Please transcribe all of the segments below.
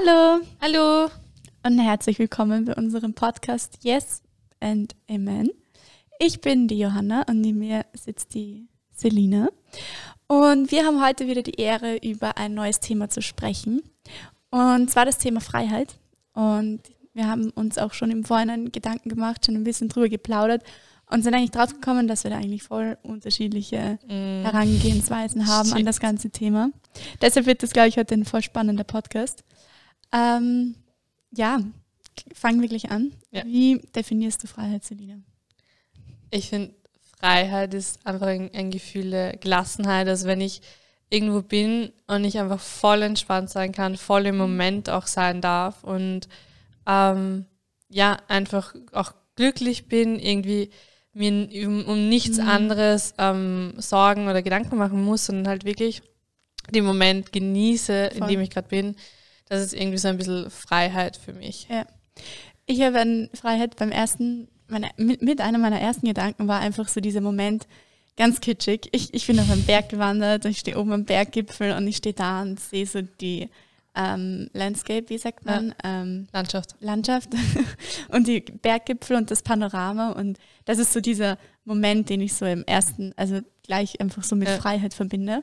Hallo Hallo und herzlich willkommen bei unserem Podcast Yes and Amen. Ich bin die Johanna und neben mir sitzt die Selina. Und wir haben heute wieder die Ehre, über ein neues Thema zu sprechen. Und zwar das Thema Freiheit. Und wir haben uns auch schon im Vorhinein Gedanken gemacht, schon ein bisschen drüber geplaudert und sind eigentlich drauf gekommen, dass wir da eigentlich voll unterschiedliche Mm. Herangehensweisen haben an Shit. das ganze Thema. Deshalb wird das, glaube ich, heute ein voll spannender Podcast. Ähm, ja, fangen wir gleich an. Ja. Wie definierst du Freiheit, Selina? Ich finde, Freiheit ist einfach ein, ein Gefühl der Gelassenheit. Also wenn ich irgendwo bin und ich einfach voll entspannt sein kann, voll im Moment auch sein darf und ähm, ja, einfach auch glücklich bin, irgendwie mir um, um nichts Mhm. anderes ähm, Sorgen oder Gedanken machen muss, sondern halt wirklich den Moment genieße, in Voll. dem ich gerade bin. Das ist irgendwie so ein bisschen Freiheit für mich. Ich habe an Freiheit beim ersten, meine, mit, mit einer meiner ersten Gedanken war einfach so dieser Moment, ganz kitschig. Ich, ich bin auf einen Berg gewandert und ich stehe oben am Berggipfel und ich stehe da und sehe so die ähm, Landscape, wie sagt man? Ähm, Landschaft. Landschaft und die Berggipfel und das Panorama. Und das ist so dieser Moment, den ich so im ersten, also gleich einfach so mit Ja. Freiheit verbinde.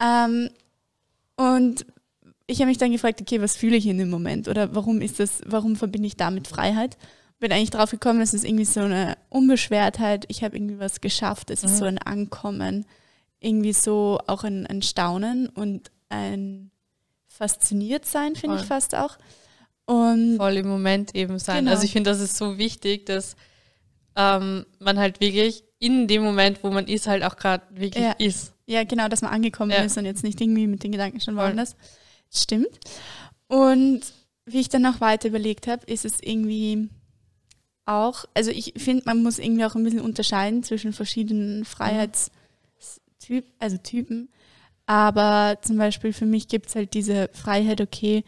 Ähm, und ich habe mich dann gefragt, okay, was fühle ich in dem Moment? Oder warum ist das, warum verbinde ich damit Freiheit? Bin eigentlich drauf gekommen, es ist irgendwie so eine Unbeschwertheit, ich habe irgendwie was geschafft, es ist Mhm. so ein Ankommen, irgendwie so auch ein, ein Staunen und ein fasziniert sein, finde ich fast auch. Und voll im Moment eben sein. Genau. Also ich finde, das ist so wichtig, dass ähm, man halt wirklich in dem Moment, wo man ist, halt auch gerade wirklich Ja. ist. Ja, genau, dass man angekommen Ja. ist und jetzt nicht irgendwie mit den Gedanken schon woanders. Stimmt. Und wie ich dann noch weiter überlegt habe, ist es irgendwie auch, also ich finde, man muss irgendwie auch ein bisschen unterscheiden zwischen verschiedenen Freiheitstypen, also Typen. Aber zum Beispiel für mich gibt es halt diese Freiheit, okay,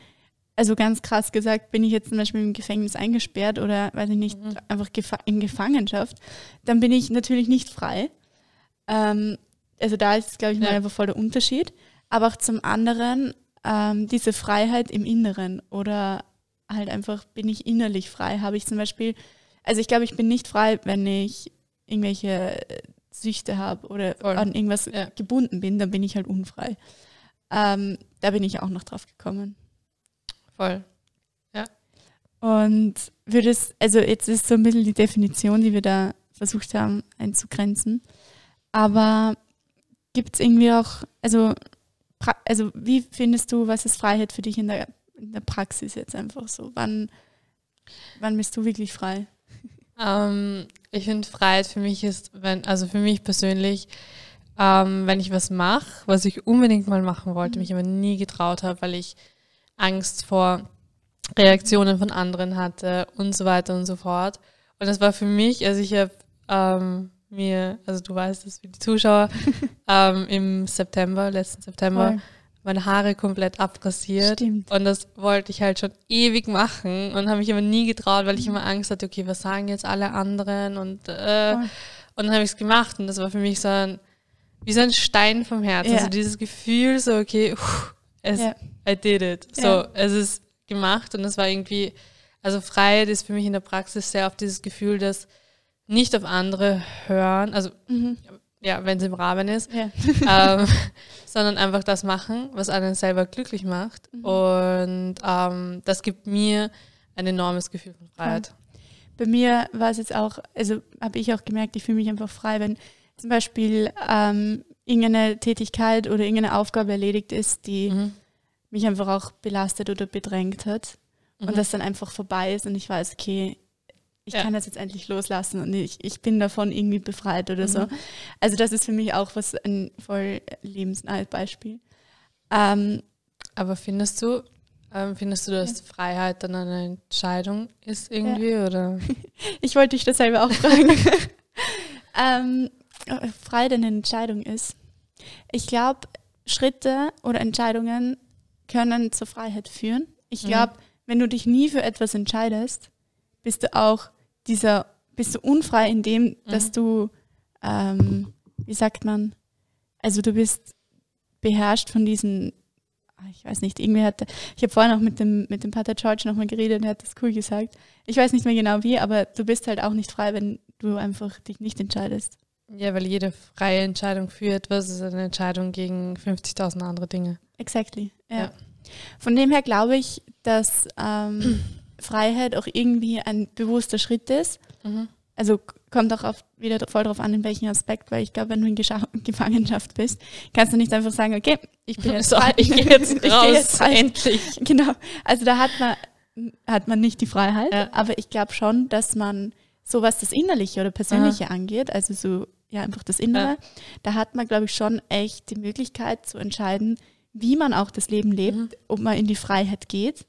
also ganz krass gesagt, bin ich jetzt zum Beispiel im Gefängnis eingesperrt oder, weiß ich nicht, Mhm. einfach in Gefangenschaft, dann bin ich natürlich nicht frei. Ähm, also da ist, glaube ich, mal Ja. einfach voll der Unterschied. Aber auch zum anderen ähm, diese Freiheit im Inneren oder halt einfach bin ich innerlich frei. Habe ich zum Beispiel, also ich glaube, ich bin nicht frei, wenn ich irgendwelche äh, Süchte habe oder Voll. an irgendwas Ja. gebunden bin, dann bin ich halt unfrei. Ähm, da bin ich auch noch drauf gekommen. Voll. Und würde es, also jetzt ist so ein bisschen die Definition, die wir da versucht haben einzugrenzen. Aber gibt es irgendwie auch, also, also wie findest du, was ist Freiheit für dich in der, in der Praxis jetzt einfach so? Wann, wann bist du wirklich frei? Ähm, ich finde, Freiheit für mich ist, wenn, also für mich persönlich, ähm, wenn ich was mache, was ich unbedingt mal machen wollte, Mhm. mich aber nie getraut habe, weil ich Angst vor Reaktionen von anderen hatte und so weiter und so fort. Und das war für mich, also ich habe ähm, mir, also du weißt es für die Zuschauer, ähm, im September, letzten September, Voll. meine Haare komplett abrasiert. Stimmt. Und das wollte ich halt schon ewig machen und habe mich aber nie getraut, weil ich immer Angst hatte, okay, was sagen jetzt alle anderen? Und, äh, und dann habe ich es gemacht und das war für mich so ein, wie so ein Stein vom Herzen. Ja. Also dieses Gefühl, so, okay, puh, es, Ja. I did it. So, Ja. es ist gemacht und das war irgendwie, also Freiheit ist für mich in der Praxis sehr oft dieses Gefühl, dass nicht auf andere hören, also Mhm. ja, wenn es im Rahmen ist, Ja. ähm, sondern einfach das machen, was einen selber glücklich macht. Mhm. Und ähm, das gibt mir ein enormes Gefühl von Freiheit. Bei mir war es jetzt auch, also habe ich auch gemerkt, ich fühle mich einfach frei, wenn zum Beispiel ähm, irgendeine Tätigkeit oder irgendeine Aufgabe erledigt ist, die Mhm. mich einfach auch belastet oder bedrängt hat Mhm. und das dann einfach vorbei ist und ich weiß, okay, ich Ja. kann das jetzt endlich loslassen und ich, ich bin davon irgendwie befreit oder so. Mhm. Also das ist für mich auch was ein voll lebensnahes Beispiel. Ähm, Aber findest du, ähm, findest du, dass Freiheit dann eine Entscheidung ist irgendwie? Oder? ich wollte dich das selber auch fragen. ähm, äh, frei denn eine Entscheidung ist. Ich glaube, Schritte oder Entscheidungen können zur Freiheit führen. Ich Mhm. glaube, wenn du dich nie für etwas entscheidest, bist du auch dieser, bist du unfrei in dem, dass Mhm. du, ähm, wie sagt man, also du bist beherrscht von diesen ah, ich weiß nicht, irgendwie hatte, ich habe vorhin auch mit dem, mit dem Pater George nochmal geredet und er hat das cool gesagt. Ich weiß nicht mehr genau wie, aber du bist halt auch nicht frei, wenn du einfach dich nicht entscheidest. Ja, weil jede freie Entscheidung für etwas ist eine Entscheidung gegen 50.000 andere Dinge. Exactly, ja. Ja. Von dem her glaube ich, dass ähm, Freiheit auch irgendwie ein bewusster Schritt ist. Also k- kommt auch auf, wieder voll drauf an, in welchem Aspekt, weil ich glaube, wenn du in Gescha Gefangenschaft bist, kannst du nicht einfach sagen, okay, ich bin jetzt So, frei. ich gehe jetzt Ich geh raus, jetzt endlich. Genau. Also da hat man, hat man nicht die Freiheit, Ja. aber ich glaube schon, dass man so was das Innerliche oder Persönliche angeht, also so ja einfach das Innere, Ja. da hat man, glaube ich, schon echt die Möglichkeit zu entscheiden, wie man auch das Leben lebt, Mhm. ob man in die Freiheit geht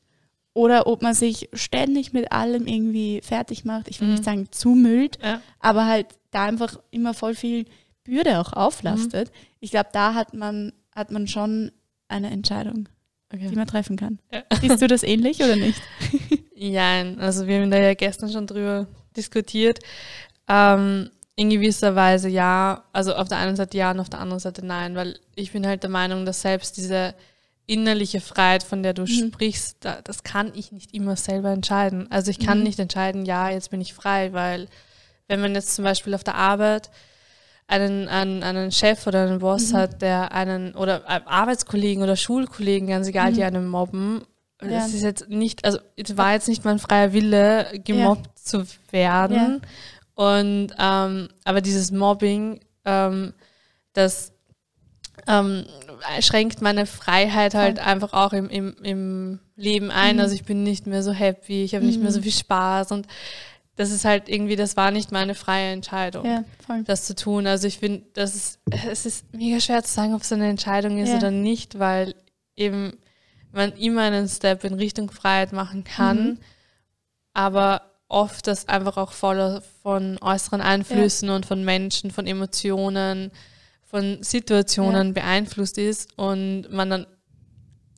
oder ob man sich ständig mit allem irgendwie fertig macht. Ich will Mhm. nicht sagen zumüllt, Ja. aber halt da einfach immer voll viel Bürde auch auflastet. Mhm. Ich glaube, da hat man, hat man schon eine Entscheidung, Okay. die man treffen kann. Ja. Siehst du das ähnlich oder nicht? Ja, also wir haben da ja gestern schon drüber diskutiert. Ähm, in gewisser Weise ja, also auf der einen Seite ja und auf der anderen Seite nein, weil ich bin halt der Meinung, dass selbst diese innerliche Freiheit, von der du Mhm. sprichst, da, das kann ich nicht immer selber entscheiden. Also ich kann Mhm. nicht entscheiden, ja, jetzt bin ich frei, weil wenn man jetzt zum Beispiel auf der Arbeit einen, einen, einen Chef oder einen Boss Mhm. hat, der einen, oder Arbeitskollegen oder Schulkollegen, ganz egal, die Mhm. einen mobben, Ja. das ist jetzt nicht, also es war jetzt nicht mein freier Wille, gemobbt zu werden. Und ähm, aber dieses Mobbing, ähm, das ähm, schränkt meine Freiheit halt einfach auch im, im, im Leben ein. Mhm. Also ich bin nicht mehr so happy, ich habe nicht mehr so Mhm. viel Spaß und das ist halt irgendwie, das war nicht meine freie Entscheidung Ja, voll. das zu tun. Also ich finde, das ist, es ist mega schwer zu sagen, ob es eine Entscheidung ist Ja. oder nicht, weil eben man immer einen Step in Richtung Freiheit machen kann, Mhm. aber oft das einfach auch voller von äußeren Einflüssen und von Menschen, von Emotionen, von Situationen beeinflusst ist und man dann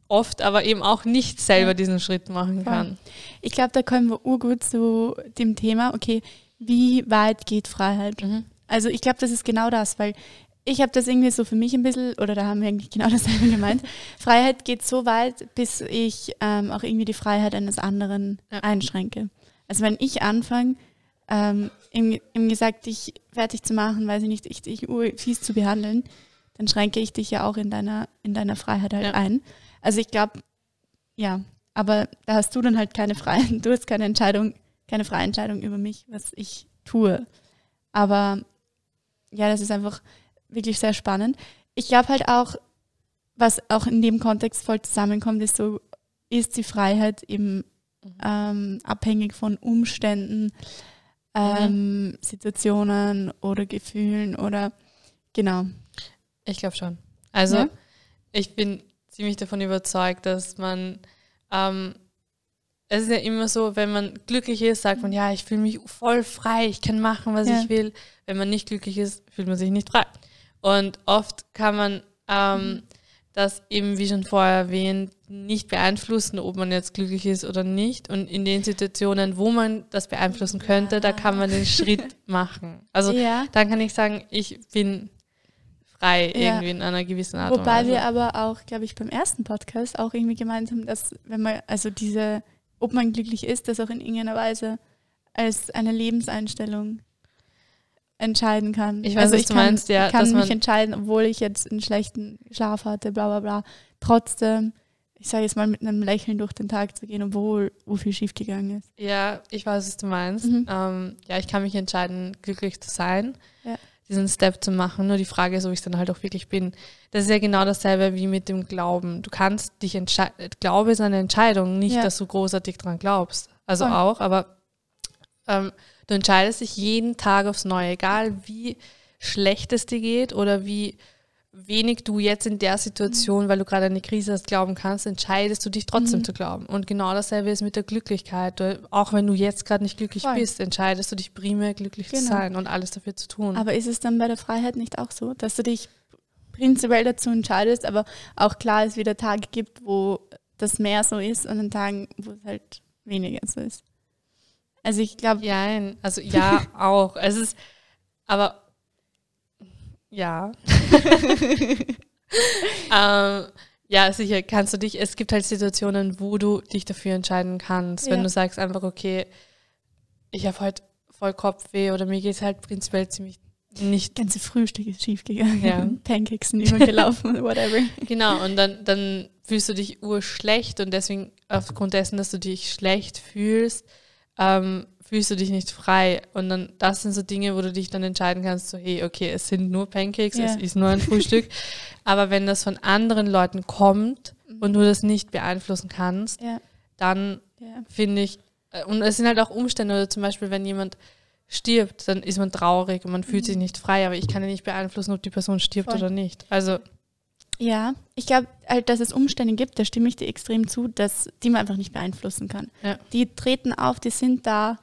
oft aber eben auch nicht selber Ja. diesen Schritt machen kann. Ich glaube, da kommen wir urgut zu dem Thema, okay, wie weit geht Freiheit? Mhm. Also ich glaube, das ist genau das, weil ich habe das irgendwie so für mich ein bisschen, oder da haben wir eigentlich genau dasselbe gemeint. Freiheit geht so weit, bis ich ähm, auch irgendwie die Freiheit eines anderen Ja. einschränke. Also wenn ich anfange, ähm, ihm, ihm gesagt, dich fertig zu machen, weiß ich nicht, dich, dich fies zu behandeln, dann schränke ich dich ja auch in deiner, in deiner Freiheit halt Ja. ein. Also ich glaube, ja, aber da hast du dann halt keine freie, du hast keine Entscheidung, keine freie Entscheidung über mich, was ich tue. Aber ja, das ist einfach wirklich sehr spannend. Ich glaube halt auch, was auch in dem Kontext voll zusammenkommt, ist so, ist die Freiheit eben ähm, abhängig von Umständen, ähm, Situationen oder Gefühlen oder genau. Ich glaube schon. Also Ja? ich bin ziemlich davon überzeugt, dass man, ähm, es ist ja immer so, wenn man glücklich ist, sagt man, ja, ich fühle mich voll frei, ich kann machen, was Ja. ich will. Wenn man nicht glücklich ist, fühlt man sich nicht frei. Und oft kann man ähm, das eben, wie schon vorher erwähnt, nicht beeinflussen, ob man jetzt glücklich ist oder nicht. Und in den Situationen, wo man das beeinflussen könnte, da kann man den Schritt machen. Also ja. dann kann ich sagen, ich bin frei Ja. irgendwie in einer gewissen Art und Wobei wir aber auch, glaube ich, beim ersten Podcast auch irgendwie gemeint haben, dass wenn man, also diese, ob man glücklich ist, das auch in irgendeiner Weise als eine Lebenseinstellung entscheiden kann. Ich weiß, also was ich du kann, meinst, ja, Ich kann mich entscheiden, obwohl ich jetzt einen schlechten Schlaf hatte, bla bla bla. Trotzdem, ich sage jetzt mal, mit einem Lächeln durch den Tag zu gehen, obwohl wo viel schiefgegangen ist. Ja, ich weiß, was du meinst. Mhm. Ähm, ja, ich kann mich entscheiden, glücklich zu sein, Ja. diesen Step zu machen. Nur die Frage ist, ob ich es dann halt auch wirklich bin. Das ist ja genau dasselbe wie mit dem Glauben. Du kannst dich entscheiden. Glaube ist eine Entscheidung, nicht, Ja. dass du großartig dran glaubst. Also Voll. auch, aber ähm, du entscheidest dich jeden Tag aufs Neue, egal wie schlecht es dir geht oder wie wenig du jetzt in der Situation, weil du gerade eine Krise hast, glauben kannst, entscheidest du dich trotzdem Mhm. zu glauben. Und genau dasselbe ist mit der Glücklichkeit. Du, auch wenn du jetzt gerade nicht glücklich Voll. bist, entscheidest du dich primär glücklich zu Genau. sein und alles dafür zu tun. Aber ist es dann bei der Freiheit nicht auch so, dass du dich prinzipiell dazu entscheidest, aber auch klar es wieder Tage gibt, wo das mehr so ist und an Tagen, wo es halt weniger so ist? Also ich glaube, ja, also ja, auch. Es ist, aber ja. ähm, Ja, sicher, kannst du dich, es gibt halt Situationen, wo du dich dafür entscheiden kannst. Wenn Ja. du sagst einfach, okay, ich habe heute voll Kopfweh oder mir geht es halt prinzipiell ziemlich nicht ganze Frühstück ist schief gegangen. Ja. Pancakes sind übergelaufen, whatever. Genau, und dann, dann fühlst du dich urschlecht und deswegen, aufgrund dessen, dass du dich schlecht fühlst, ähm, fühlst du dich nicht frei. Und dann, das sind so Dinge, wo du dich dann entscheiden kannst, so, hey, okay, es sind nur Pancakes, Ja. es ist nur ein Frühstück. Aber wenn das von anderen Leuten kommt und du das nicht beeinflussen kannst, Ja, dann ja. finde ich, äh, und es sind halt auch Umstände, oder zum Beispiel, wenn jemand stirbt, dann ist man traurig und man fühlt sich nicht frei, aber ich kann ja nicht beeinflussen, ob die Person stirbt Voll. oder nicht. Also, Ja, ich glaube halt, dass es Umstände gibt, da stimme ich dir extrem zu, dass die man einfach nicht beeinflussen kann. Ja. Die treten auf, die sind da,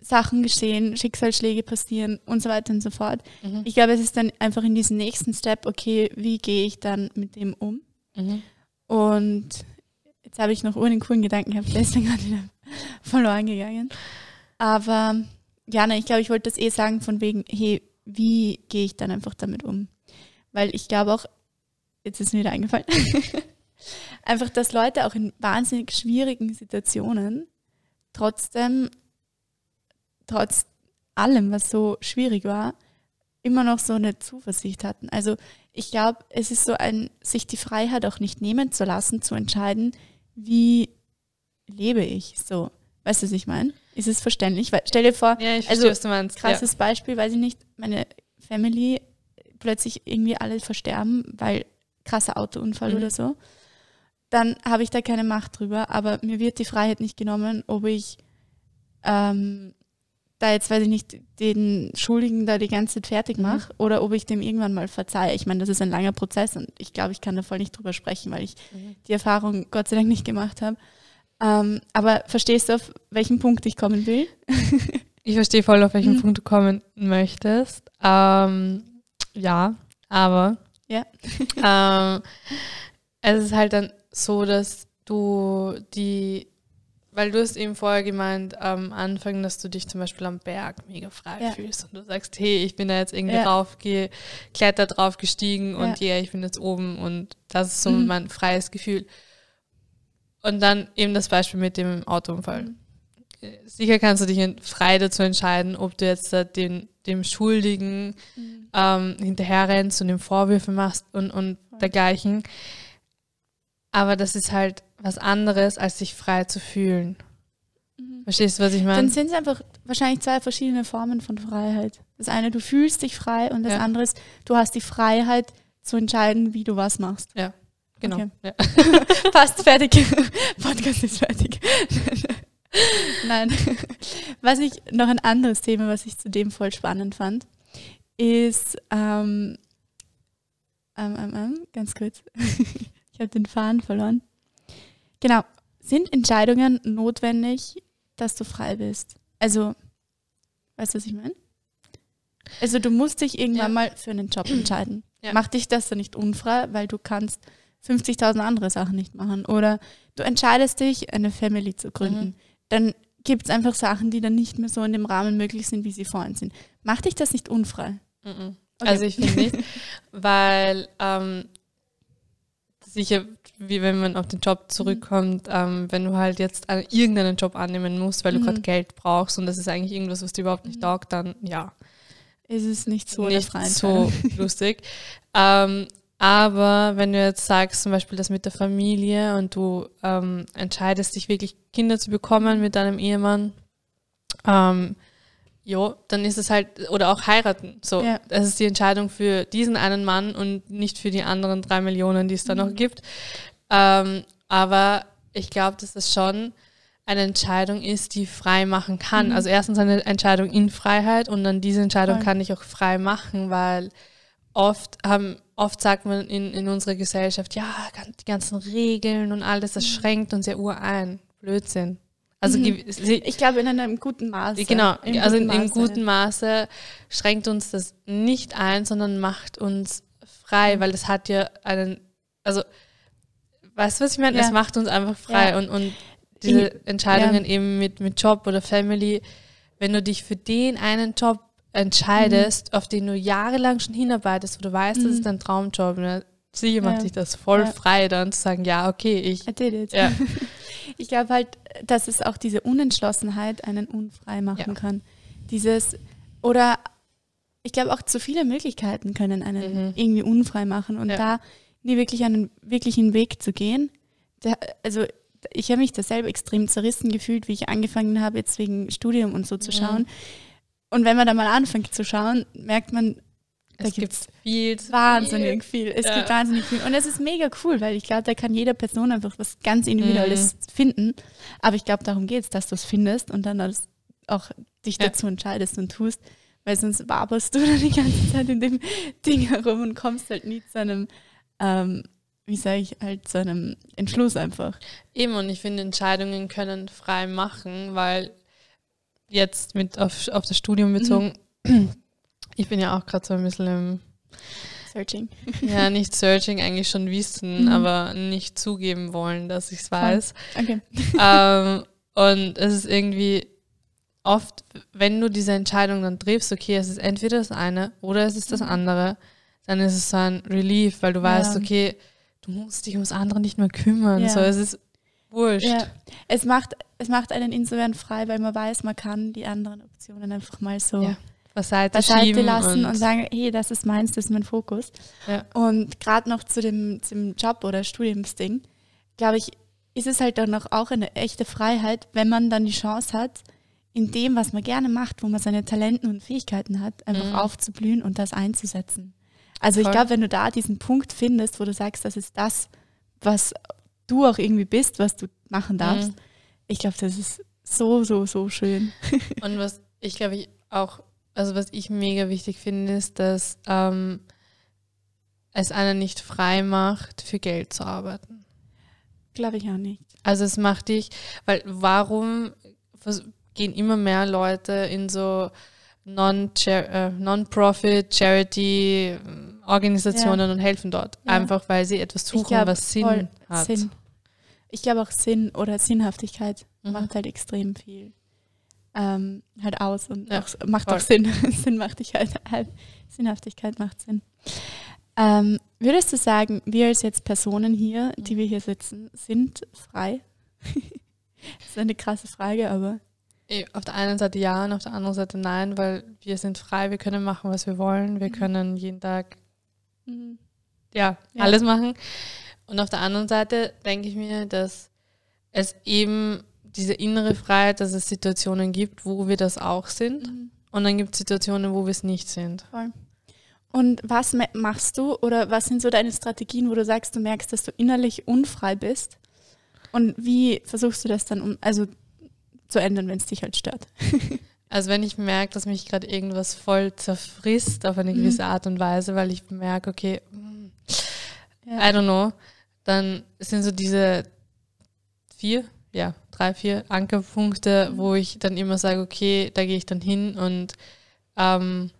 Sachen geschehen, Schicksalsschläge passieren und so weiter und so fort. Mhm. Ich glaube, es ist dann einfach in diesem nächsten Step, okay, wie gehe ich dann mit dem um? mhm. Und jetzt habe ich noch einen coolen Gedanken gehabt, der ist dann gerade wieder verloren gegangen. Aber ja, nein, ich glaube, ich wollte das eh sagen von wegen, hey, wie gehe ich dann einfach damit um? Weil ich glaube auch, jetzt ist mir wieder eingefallen, einfach, dass Leute auch in wahnsinnig schwierigen Situationen trotzdem, trotz allem, was so schwierig war, immer noch so eine Zuversicht hatten. Also ich glaube, es ist so ein, sich die Freiheit auch nicht nehmen zu lassen, zu entscheiden, wie lebe ich so. Weißt du, was ich meine? Ist es verständlich? Weil, stell dir vor, Ja, ich Also, verstehe, meinst. krasses Beispiel, weiß ich nicht, meine Family plötzlich irgendwie alle versterben, weil krasser Autounfall Mhm. oder so. Dann habe ich da keine Macht drüber, aber mir wird die Freiheit nicht genommen, ob ich ähm, da jetzt, weiß ich nicht, den Schuldigen da die ganze Zeit fertig Mhm. mache oder ob ich dem irgendwann mal verzeihe. Ich meine, das ist ein langer Prozess und ich glaube, ich kann da voll nicht drüber sprechen, weil ich. Mhm. die Erfahrung Gott sei Dank nicht gemacht habe. Ähm, aber verstehst du, auf welchen Punkt ich kommen will? Ich verstehe voll, auf welchen Mhm. Punkt du kommen möchtest. Ähm, ja, aber Ja. ähm, es ist halt dann so, dass du die, weil du hast eben vorher gemeint am Anfang, dass du dich zum Beispiel am Berg mega frei Ja. fühlst und du sagst, hey, ich bin da jetzt irgendwie Ja. raufgeklettert, drauf gestiegen und ja, ich bin jetzt oben und das ist so Mhm. mein freies Gefühl. Und dann eben das Beispiel mit dem Autounfall. Mhm. Sicher kannst du dich frei dazu entscheiden, ob du jetzt da den, dem Schuldigen ähm, hinterherrennst und ihm Vorwürfe machst und, und dergleichen. Aber das ist halt was anderes, als sich frei zu fühlen. Verstehst du, was ich Dann meine? sind es einfach wahrscheinlich zwei verschiedene Formen von Freiheit. Das eine, du fühlst dich frei und das Ja. andere ist, du hast die Freiheit zu entscheiden, wie du was machst. Genau. okay. Ja. Fast fertig. Podcast ist fertig. Nein. Was ich noch ein anderes Thema, was ich zudem voll spannend fand, ist ähm, ähm, ähm, ähm, ganz kurz. ich habe den Faden verloren. Genau. Sind Entscheidungen notwendig, dass du frei bist? Also, weißt du, was ich meine? Also du musst dich irgendwann Ja. mal für einen Job entscheiden. Ja. Macht dich das dann nicht unfrei, weil du kannst 50.000 andere Sachen nicht machen. Oder du entscheidest dich, eine Family zu gründen. Mhm. Dann gibt es einfach Sachen, die dann nicht mehr so in dem Rahmen möglich sind, wie sie vorhin sind. Macht dich das nicht unfrei? Mhm. Okay. Also ich finde nicht, weil ähm, sicher, wie wenn man auf den Job zurückkommt, ähm, wenn du halt jetzt an- irgendeinen Job annehmen musst, weil du Mhm. gerade Geld brauchst und das ist eigentlich irgendwas, was dir überhaupt nicht Mhm. taugt, dann ja, Ist es nicht so nicht so lustig. Ähm, aber wenn du jetzt sagst, zum Beispiel das mit der Familie und du ähm, entscheidest dich wirklich Kinder zu bekommen mit deinem Ehemann, ähm, jo, dann ist es halt, oder auch heiraten. So, Ja. das ist die Entscheidung für diesen einen Mann und nicht für die anderen drei Millionen, die es da Mhm. noch gibt. Ähm, aber ich glaube, dass das schon eine Entscheidung ist, die frei machen kann. Mhm. Also erstens eine Entscheidung in Freiheit und dann diese Entscheidung Voll. kann ich auch frei machen, weil oft haben, oft sagt man in, in unserer Gesellschaft, ja, die ganzen Regeln und alles, das schränkt uns ja ur ein. Blödsinn. Also Mhm. Ich glaube, in einem guten Maße. Genau, Im also guten in, im Maße. guten Maße schränkt uns das nicht ein, sondern macht uns frei, Mhm. weil es hat ja einen, also, weißt du, was ich meine? Ja. Es macht uns einfach frei Ja. und, und diese Entscheidungen eben mit, mit Job oder Family, wenn du dich für den einen Job entscheidest, auf den du jahrelang schon hinarbeitest, wo du weißt, das Mhm. ist dein Traumjob, ne? sicher macht Ja. dich das voll Ja. frei, dann zu sagen, ja, okay, ich, I did it. Ja. Ich glaube halt, dass es auch diese Unentschlossenheit einen unfrei machen kann. Dieses, oder ich glaube auch zu viele Möglichkeiten können einen Mhm. irgendwie unfrei machen und da nie wirklich einen wirklichen Weg zu gehen. Da, also ich habe mich da selber extrem zerrissen gefühlt, wie ich angefangen habe, jetzt wegen Studium und so zu Mhm. schauen. Und wenn man da mal anfängt zu schauen, merkt man, da es gibt's gibt viel wahnsinnig viel. Es Ja. gibt wahnsinnig viel. Und es ist mega cool, weil ich glaube, da kann jeder Person einfach was ganz Individuelles Mhm. finden. Aber ich glaube, darum geht es, dass du es findest und dann auch dich Ja. dazu entscheidest und tust. Weil sonst waberst du dann die ganze Zeit in dem Ding herum und kommst halt nie zu einem, ähm, wie sage ich, halt zu einem Entschluss einfach. Eben, und ich finde, Entscheidungen können frei machen, weil jetzt mit auf, auf das Studium bezogen, ich bin ja auch gerade so ein bisschen im, Searching. ja, nicht Searching, eigentlich schon wissen, Mhm. aber nicht zugeben wollen, dass ich es weiß. Okay. ähm, und es ist irgendwie oft, wenn du diese Entscheidung dann triffst, okay, es ist entweder das eine oder es ist das Mhm. andere, dann ist es so ein Relief, weil du weißt, Ja. okay, du musst dich ums andere nicht mehr kümmern. Ja. So, es ist wurscht. Ja, es macht, es macht einen insofern frei, weil man weiß, man kann die anderen Optionen einfach mal so Ja, beiseite, beiseite lassen und, und sagen, hey, das ist meins, das ist mein Fokus. Ja. Und gerade noch zu dem, zum Job oder Studiumsding, glaube ich, ist es halt dann noch auch eine echte Freiheit, wenn man dann die Chance hat, in dem, was man gerne macht, wo man seine Talenten und Fähigkeiten hat, einfach Mhm. aufzublühen und das einzusetzen. Also ich Voll. glaube, wenn du da diesen Punkt findest, wo du sagst, das ist das, was du auch irgendwie bist, was du machen darfst, Mhm. ich glaube, das ist so, so, so schön. Und was ich glaube ich auch, also was ich mega wichtig finde, ist, dass ähm, es einen nicht frei macht, für Geld zu arbeiten. Glaube ich auch nicht. Also es macht dich, weil warum gehen immer mehr Leute in so äh, Non-Profit, Charity Organisationen und helfen dort. Ja. Einfach weil sie etwas suchen, glaub, was Sinn hat. Sinn. Ich glaube auch Sinn oder Sinnhaftigkeit Mhm. macht halt extrem viel ähm, halt aus und Ja, auch, macht voll. auch Sinn. Sinn macht dich halt, halt. Sinnhaftigkeit macht Sinn. Ähm, würdest du sagen, wir als jetzt Personen hier, die wir hier sitzen, sind frei? das ist eine krasse Frage, aber Eh, Auf der einen Seite ja und auf der anderen Seite nein, weil wir sind frei, wir können machen, was wir wollen, wir Mhm. können jeden Tag mhm. Ja, Ja. alles machen. Und auf der anderen Seite denke ich mir, dass es eben diese innere Freiheit, dass es Situationen gibt, wo wir das auch sind. Mhm. Und dann gibt es Situationen, wo wir es nicht sind. Voll. Und was ma- machst du oder was sind so deine Strategien, wo du sagst, du merkst, dass du innerlich unfrei bist? Und wie versuchst du das dann um, also zu ändern, wenn es dich halt stört? Also wenn ich merke, dass mich gerade irgendwas voll zerfrisst auf eine Mhm. gewisse Art und Weise, weil ich merke, okay, mm, Ja. I don't know, dann sind so diese vier, ja, drei, vier Ankerpunkte, Mhm. wo ich dann immer sage, okay, da gehe ich dann hin und ähm,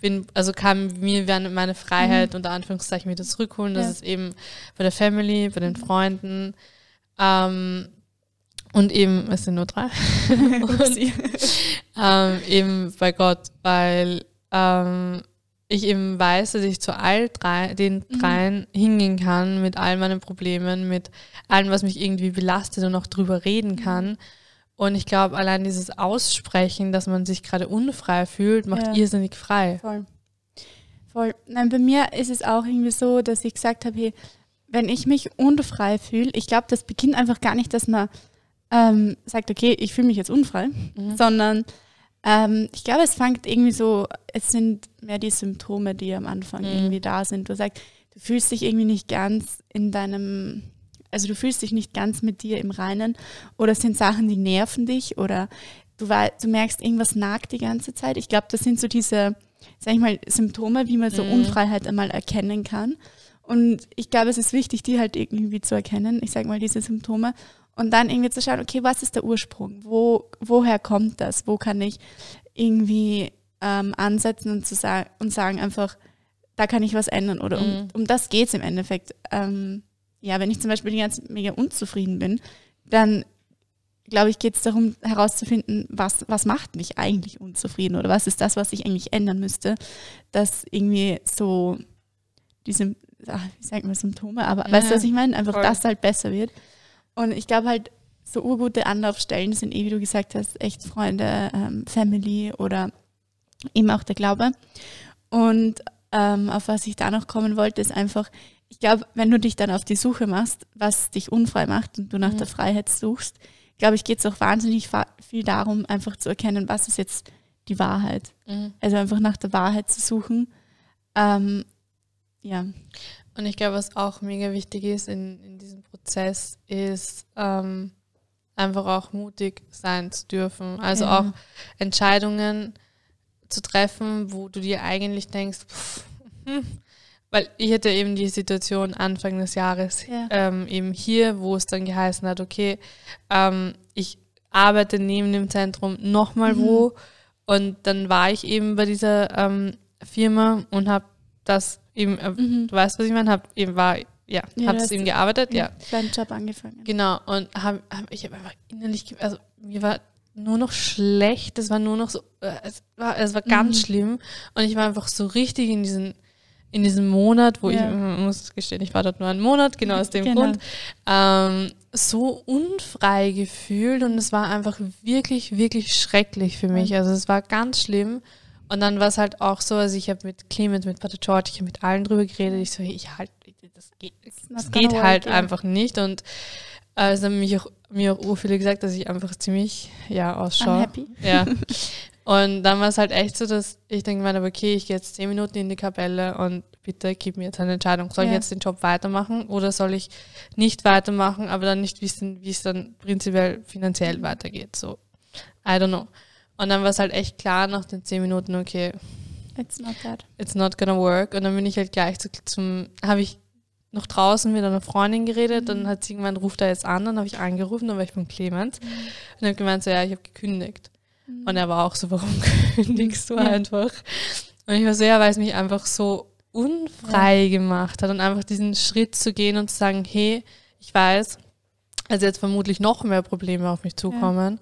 bin, also kann mir während meine Freiheit unter Anführungszeichen wieder zurückholen. Das Mhm. Ja. ist eben bei der Family, bei den Freunden ähm, und eben, es sind nur drei. und. Ähm, eben bei Gott, weil ähm, ich eben weiß, dass ich zu all drei, den Mhm. dreien hingehen kann mit all meinen Problemen, mit allem, was mich irgendwie belastet und auch drüber reden kann. Und ich glaube, allein dieses Aussprechen, dass man sich gerade unfrei fühlt, macht Ja. irrsinnig frei. Voll. Voll. Nein, bei mir ist es auch irgendwie so, dass ich gesagt habe, hey, wenn ich mich unfrei fühle, ich glaube, das beginnt einfach gar nicht, dass man ähm, sagt, okay, ich fühle mich jetzt unfrei, Mhm. sondern ähm, ich glaube, es fängt irgendwie so, es sind mehr die Symptome, die am Anfang Mhm. irgendwie da sind. Du sagst, du fühlst dich irgendwie nicht ganz in deinem, also du fühlst dich nicht ganz mit dir im Reinen oder es sind Sachen, die nerven dich oder du, du merkst, irgendwas nagt die ganze Zeit. Ich glaube, das sind so diese, sag ich mal, Symptome, wie man so Mhm. Unfreiheit einmal erkennen kann. Und ich glaube, es ist wichtig, die halt irgendwie zu erkennen, ich sage mal, diese Symptome. Und dann irgendwie zu schauen, okay, was ist der Ursprung? Wo, woher kommt das? Wo kann ich irgendwie ähm, ansetzen und, zu sagen, und sagen einfach, da kann ich was ändern? Oder um, Mhm. um das geht es im Endeffekt. Ähm, ja, wenn ich zum Beispiel Zeit mega unzufrieden bin, dann glaube ich, geht es darum herauszufinden, was, was macht mich eigentlich unzufrieden oder was ist das, was ich eigentlich ändern müsste, dass irgendwie so diese ach, wie sagt man, Symptome, aber Ja, weißt du, was ich meine? Einfach, voll. dass halt besser wird. Und ich glaube halt, so urgute Anlaufstellen sind eh, wie du gesagt hast, echt Freunde, ähm, Family oder eben auch der Glaube. Und ähm, auf was ich da noch kommen wollte, ist einfach, ich glaube, wenn du dich dann auf die Suche machst, was dich unfrei macht und du nach Mhm. der Freiheit suchst, glaube ich, geht es auch wahnsinnig viel darum, einfach zu erkennen, was ist jetzt die Wahrheit. Mhm. Also einfach nach der Wahrheit zu suchen. Ähm, ja. Und ich glaube, was auch mega wichtig ist in, in diesem Prozess, ist ähm, einfach auch mutig sein zu dürfen. Also ja. auch Entscheidungen zu treffen, wo du dir eigentlich denkst, pff, hm, weil ich hatte eben die Situation Anfang des Jahres Ja. ähm, eben hier, wo es dann geheißen hat, okay, ähm, ich arbeite neben dem Zentrum nochmal Mhm. wo und dann war ich eben bei dieser ähm, Firma und habe das eben, äh, Mhm. du weißt, was ich meine, habe eben war, ja, Ja, es hast- eben gearbeitet, ja. Deinen Job angefangen. Genau, und hab, hab, ich habe einfach innerlich, also mir war nur noch schlecht, es war nur noch so, äh, es war, es war ganz Mhm. schlimm und ich war einfach so richtig in diesen, in diesem Monat, wo Ja. ich, muss gestehen, ich war dort nur einen Monat, genau aus dem Genau. Grund, ähm, so unfrei gefühlt und es war einfach wirklich, wirklich schrecklich für mich, also es war ganz schlimm. Und dann war es halt auch so, also ich habe mit Clemens, mit Pater George, ich habe mit allen drüber geredet. Ich so, ich halt, das geht, das geht work, halt ja. einfach nicht. Und äh, es haben mich auch, mir auch viele gesagt, dass ich einfach ziemlich, ja, ausschaue. Unhappy. Ja. Und dann war es halt echt so, dass ich denke mir, okay, ich gehe jetzt zehn Minuten in die Kapelle und bitte gib mir jetzt eine Entscheidung. Soll ich Ja. jetzt den Job weitermachen oder soll ich nicht weitermachen, aber dann nicht wissen, wie es dann prinzipiell finanziell weitergeht. So, I don't know. Und dann war es halt echt klar nach den zehn Minuten, okay, It's not that. it's not gonna work. Und dann bin ich halt gleich zu, zum, habe ich noch draußen mit einer Freundin geredet, dann hat sie irgendwann, ruft er jetzt an, dann habe ich angerufen, dann war ich beim Clemens und habe gemeint, so, ja, ich habe gekündigt. Und er war auch so, warum kündigst du Ja. einfach? Und ich war so, ja, weil es mich einfach so unfrei gemacht hat und einfach diesen Schritt zu gehen und zu sagen, hey, ich weiß, also jetzt vermutlich noch mehr Probleme auf mich zukommen,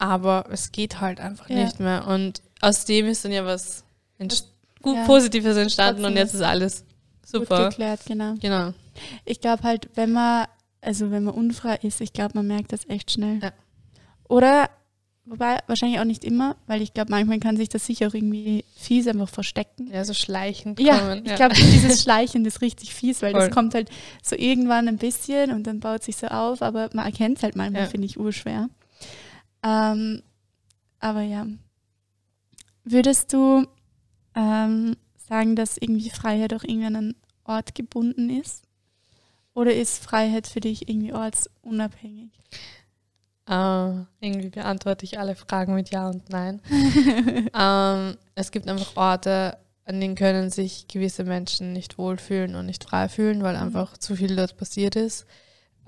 aber es geht halt einfach Ja. nicht mehr. Und aus dem ist dann ja was entst- gut Ja. Positives entstanden und Trotzdem jetzt ist alles Gut super. geklärt, genau. Genau. Ich glaube halt, wenn man, also wenn man unfrei ist, ich glaube, man merkt das echt schnell. Ja. Oder, wobei, wahrscheinlich auch nicht immer, weil ich glaube, manchmal kann sich das sicher auch irgendwie fies einfach verstecken. Ja, so schleichend Ja, kommen. ich glaube, dieses Schleichen ist richtig fies, weil Voll. das kommt halt so irgendwann ein bisschen und dann baut sich so auf, aber man erkennt es halt manchmal, finde ich, urschwer. Ähm, aber ja. Würdest du ähm, sagen, dass irgendwie Freiheit auch irgendwie an einen Ort gebunden ist? Oder ist Freiheit für dich irgendwie ortsunabhängig? Äh, irgendwie beantworte ich alle Fragen mit Ja und Nein. ähm, es gibt einfach Orte, an denen können sich gewisse Menschen nicht wohlfühlen und nicht frei fühlen, weil Mhm. einfach zu viel dort passiert ist.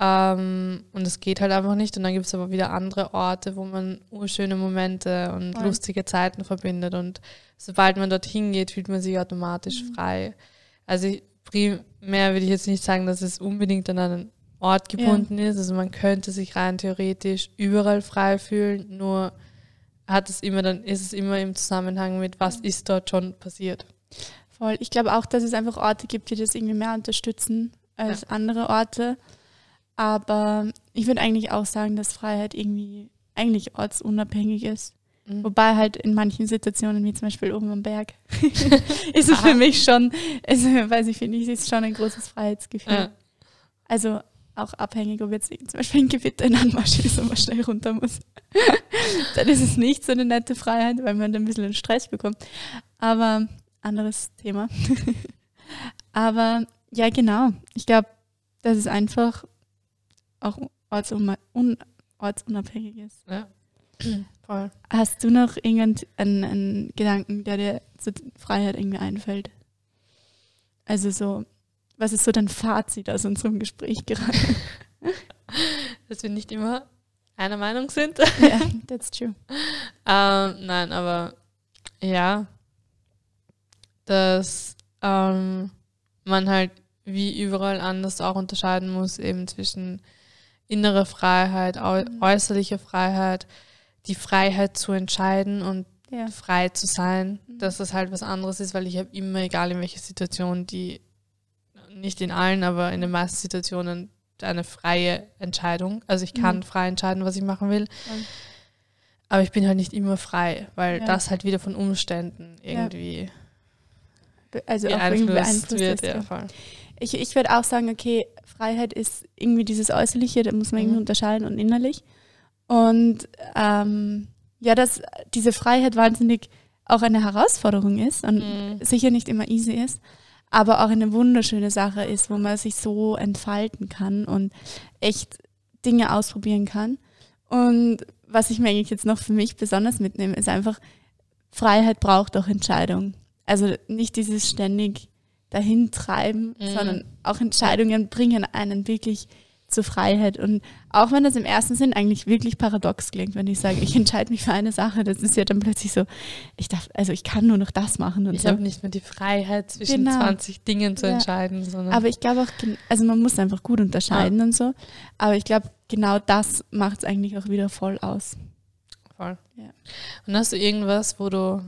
Ähm, und es geht halt einfach nicht. Und dann gibt es aber wieder andere Orte, wo man urschöne Momente und Voll. lustige Zeiten verbindet. Und sobald man dorthin geht, fühlt man sich automatisch Mhm. frei. Also ich- primär würde ich jetzt nicht sagen, dass es unbedingt an einen Ort gebunden ist. Also man könnte sich rein theoretisch überall frei fühlen, nur hat es immer dann, ist es immer im Zusammenhang mit, was ist dort schon passiert. Voll. Ich glaube auch, dass es einfach Orte gibt, die das irgendwie mehr unterstützen als andere Orte. Aber ich würde eigentlich auch sagen, dass Freiheit irgendwie eigentlich ortsunabhängig ist. Mhm. Wobei halt in manchen Situationen, wie zum Beispiel oben am Berg, ist es für mich schon, also, weiß ich, finde ich, ist schon ein großes Freiheitsgefühl. Ja. Also auch abhängig, ob jetzt zum Beispiel ein Gewitter in Anmarsch ist und man schnell runter muss. dann ist es nicht so eine nette Freiheit, weil man dann ein bisschen einen Stress bekommt. Aber anderes Thema. Aber ja, genau. Ich glaube, dass es einfach auch ortsunabhängig ist. Ja. Voll. Hast du noch irgendeinen einen Gedanken, der dir zur Freiheit irgendwie einfällt? Also so, was ist so dein Fazit aus unserem Gespräch gerade? Dass wir nicht immer einer Meinung sind. ja, that's true. ähm, nein, aber ja, dass ähm, man halt wie überall anders auch unterscheiden muss, eben zwischen innerer Freiheit, äu Mhm. äußerlicher Freiheit, die Freiheit zu entscheiden und Ja. frei zu sein, Mhm. dass das halt was anderes ist, weil ich habe immer, egal in welcher Situation, die nicht in allen, aber in den meisten Situationen eine freie Entscheidung. Also ich kann Mhm. frei entscheiden, was ich machen will. Ja. Aber ich bin halt nicht immer frei, weil Ja. das halt wieder von Umständen irgendwie Be- Also beeinflusst beeinflusst wird. Ja, ja. voll. Ich, ich würde auch sagen, okay, Freiheit ist irgendwie dieses Äußerliche, da muss man irgendwie Mhm. unterscheiden und innerlich. Und ähm, ja, dass diese Freiheit wahnsinnig auch eine Herausforderung ist und Mhm. sicher nicht immer easy ist, aber auch eine wunderschöne Sache ist, wo man sich so entfalten kann und echt Dinge ausprobieren kann. Und was ich mir eigentlich jetzt noch für mich besonders mitnehme, ist einfach, Freiheit braucht auch Entscheidung. Also nicht dieses ständig dahin treiben, Mhm. sondern auch Entscheidungen bringen einen wirklich zur Freiheit. Und auch wenn das im ersten Sinn eigentlich wirklich paradox klingt, wenn ich sage, ich entscheide mich für eine Sache, das ist ja dann plötzlich so, ich darf, also ich kann nur noch das machen und Ich so. habe nicht mehr die Freiheit, zwischen Genau. 20 Dingen zu Ja. entscheiden, sondern Aber ich glaube auch, also man muss einfach gut unterscheiden und so. Aber ich glaube, genau das macht es eigentlich auch wieder voll aus. voll. Ja. Und hast du irgendwas, wo du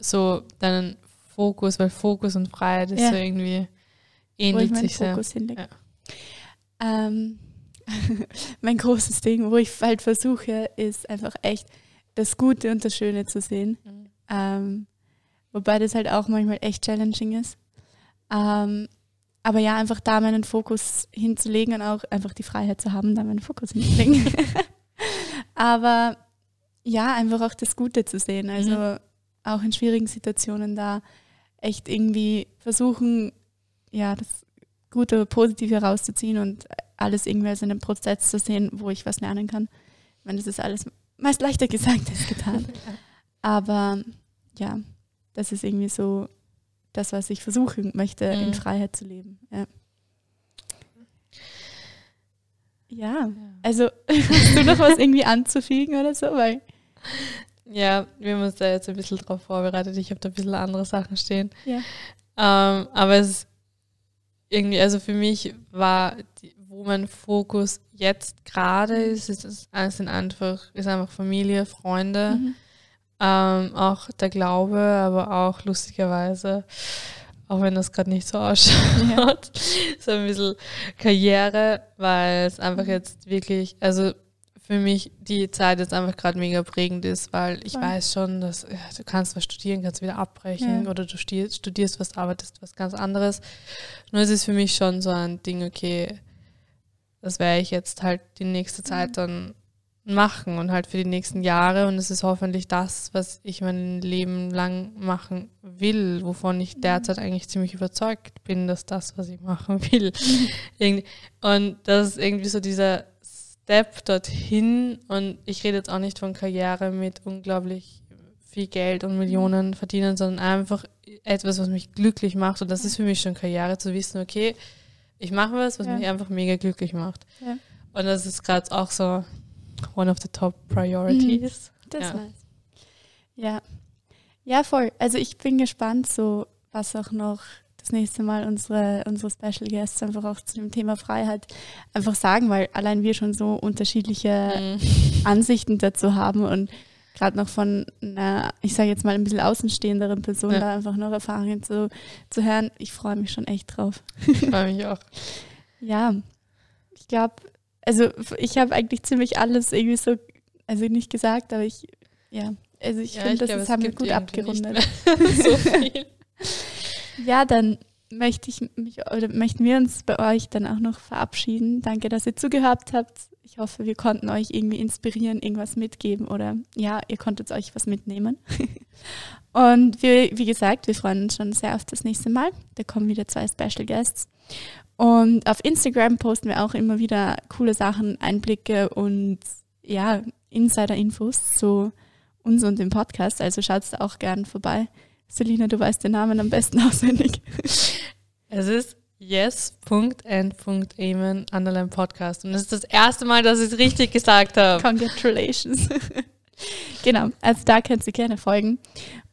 so deinen Fokus, weil Fokus und Freiheit ist Ja. so irgendwie wo ähnlich ich meinen sich sehr. Fokus hinlege. Ja. Ähm, mein großes Ding, wo ich halt versuche, ist einfach echt das Gute und das Schöne zu sehen. Mhm. Ähm, wobei das halt auch manchmal echt challenging ist. Ähm, aber ja, einfach da meinen Fokus hinzulegen und auch einfach die Freiheit zu haben, da meinen Fokus hinzulegen. aber ja, einfach auch das Gute zu sehen. Also Mhm. auch in schwierigen Situationen da echt irgendwie versuchen, ja, das Gute Positive herauszuziehen und alles irgendwie als einen Prozess zu sehen, wo ich was lernen kann. Ich meine, das ist alles meist leichter gesagt als getan. Aber ja, das ist irgendwie so das, was ich versuchen möchte, in Mhm. Freiheit zu leben. Ja. ja, also hast du noch was irgendwie anzufügen oder so? Weil, Ja, wir haben uns da jetzt ein bisschen drauf vorbereitet. Ich habe da ein bisschen andere Sachen stehen. Ja. Ähm, aber es ist irgendwie, also für mich war, die, wo mein Fokus jetzt gerade ist, ist es es sind einfach, ist einfach Familie, Freunde, Mhm. ähm, auch der Glaube, aber auch lustigerweise, auch wenn das gerade nicht so ausschaut, so ein bisschen Karriere, weil es einfach Mhm. jetzt wirklich, also für mich die Zeit jetzt einfach gerade mega prägend ist, weil ich Voll. weiß schon, dass ja, du kannst was studieren, kannst wieder abbrechen Ja. oder du studierst, studierst was, arbeitest was ganz anderes. Nur es ist für mich schon so ein Ding, okay, das werde ich jetzt halt die nächste Mhm. Zeit dann machen und halt für die nächsten Jahre und es ist hoffentlich das, was ich mein Leben lang machen will, wovon ich Mhm. derzeit eigentlich ziemlich überzeugt bin, dass das, was ich machen will. Irgendwie- und das ist irgendwie so dieser Step dorthin und ich rede jetzt auch nicht von Karriere mit unglaublich viel Geld und Millionen verdienen, sondern einfach etwas, was mich glücklich macht und das ist für mich schon Karriere, zu wissen, okay, ich mache was, was Ja. mich einfach mega glücklich macht. Ja. Und das ist gerade auch so one of the top priorities. Das Ja. nice. Ja. Ja, voll. Also ich bin gespannt, so was auch noch das nächste Mal unsere, unsere Special Guests einfach auch zu dem Thema Freiheit einfach sagen, weil allein wir schon so unterschiedliche Mhm. Ansichten dazu haben und gerade noch von einer, ich sage jetzt mal ein bisschen außenstehenderen Person Ja. da einfach noch Erfahrungen zu, zu hören. Ich freue mich schon echt drauf. Ich freue mich auch. Ja, ich glaube, also ich habe eigentlich ziemlich alles irgendwie so, also nicht gesagt, aber ich, ja, also ich Ja, finde, das es haben wir gut abgerundet. so viel. Ja, dann möchte ich mich oder möchten wir uns bei euch dann auch noch verabschieden. Danke, dass ihr zugehört habt. Ich hoffe, wir konnten euch irgendwie inspirieren, irgendwas mitgeben oder ja, ihr konntet euch was mitnehmen. Und wir, wie gesagt, wir freuen uns schon sehr auf das nächste Mal. Da kommen wieder zwei Special Guests. Und auf Instagram posten wir auch immer wieder coole Sachen, Einblicke und ja, Insider-Infos zu uns und dem Podcast. Also schaut da auch gern vorbei. Selina, du weißt den Namen am besten auswendig. Es ist yes.and.amen underline Podcast. Und das ist das erste Mal, dass ich es richtig gesagt habe. Congratulations. genau, also da könnt ihr gerne folgen.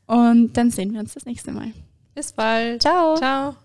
Und dann sehen wir uns das nächste Mal. Bis bald. Ciao. Ciao.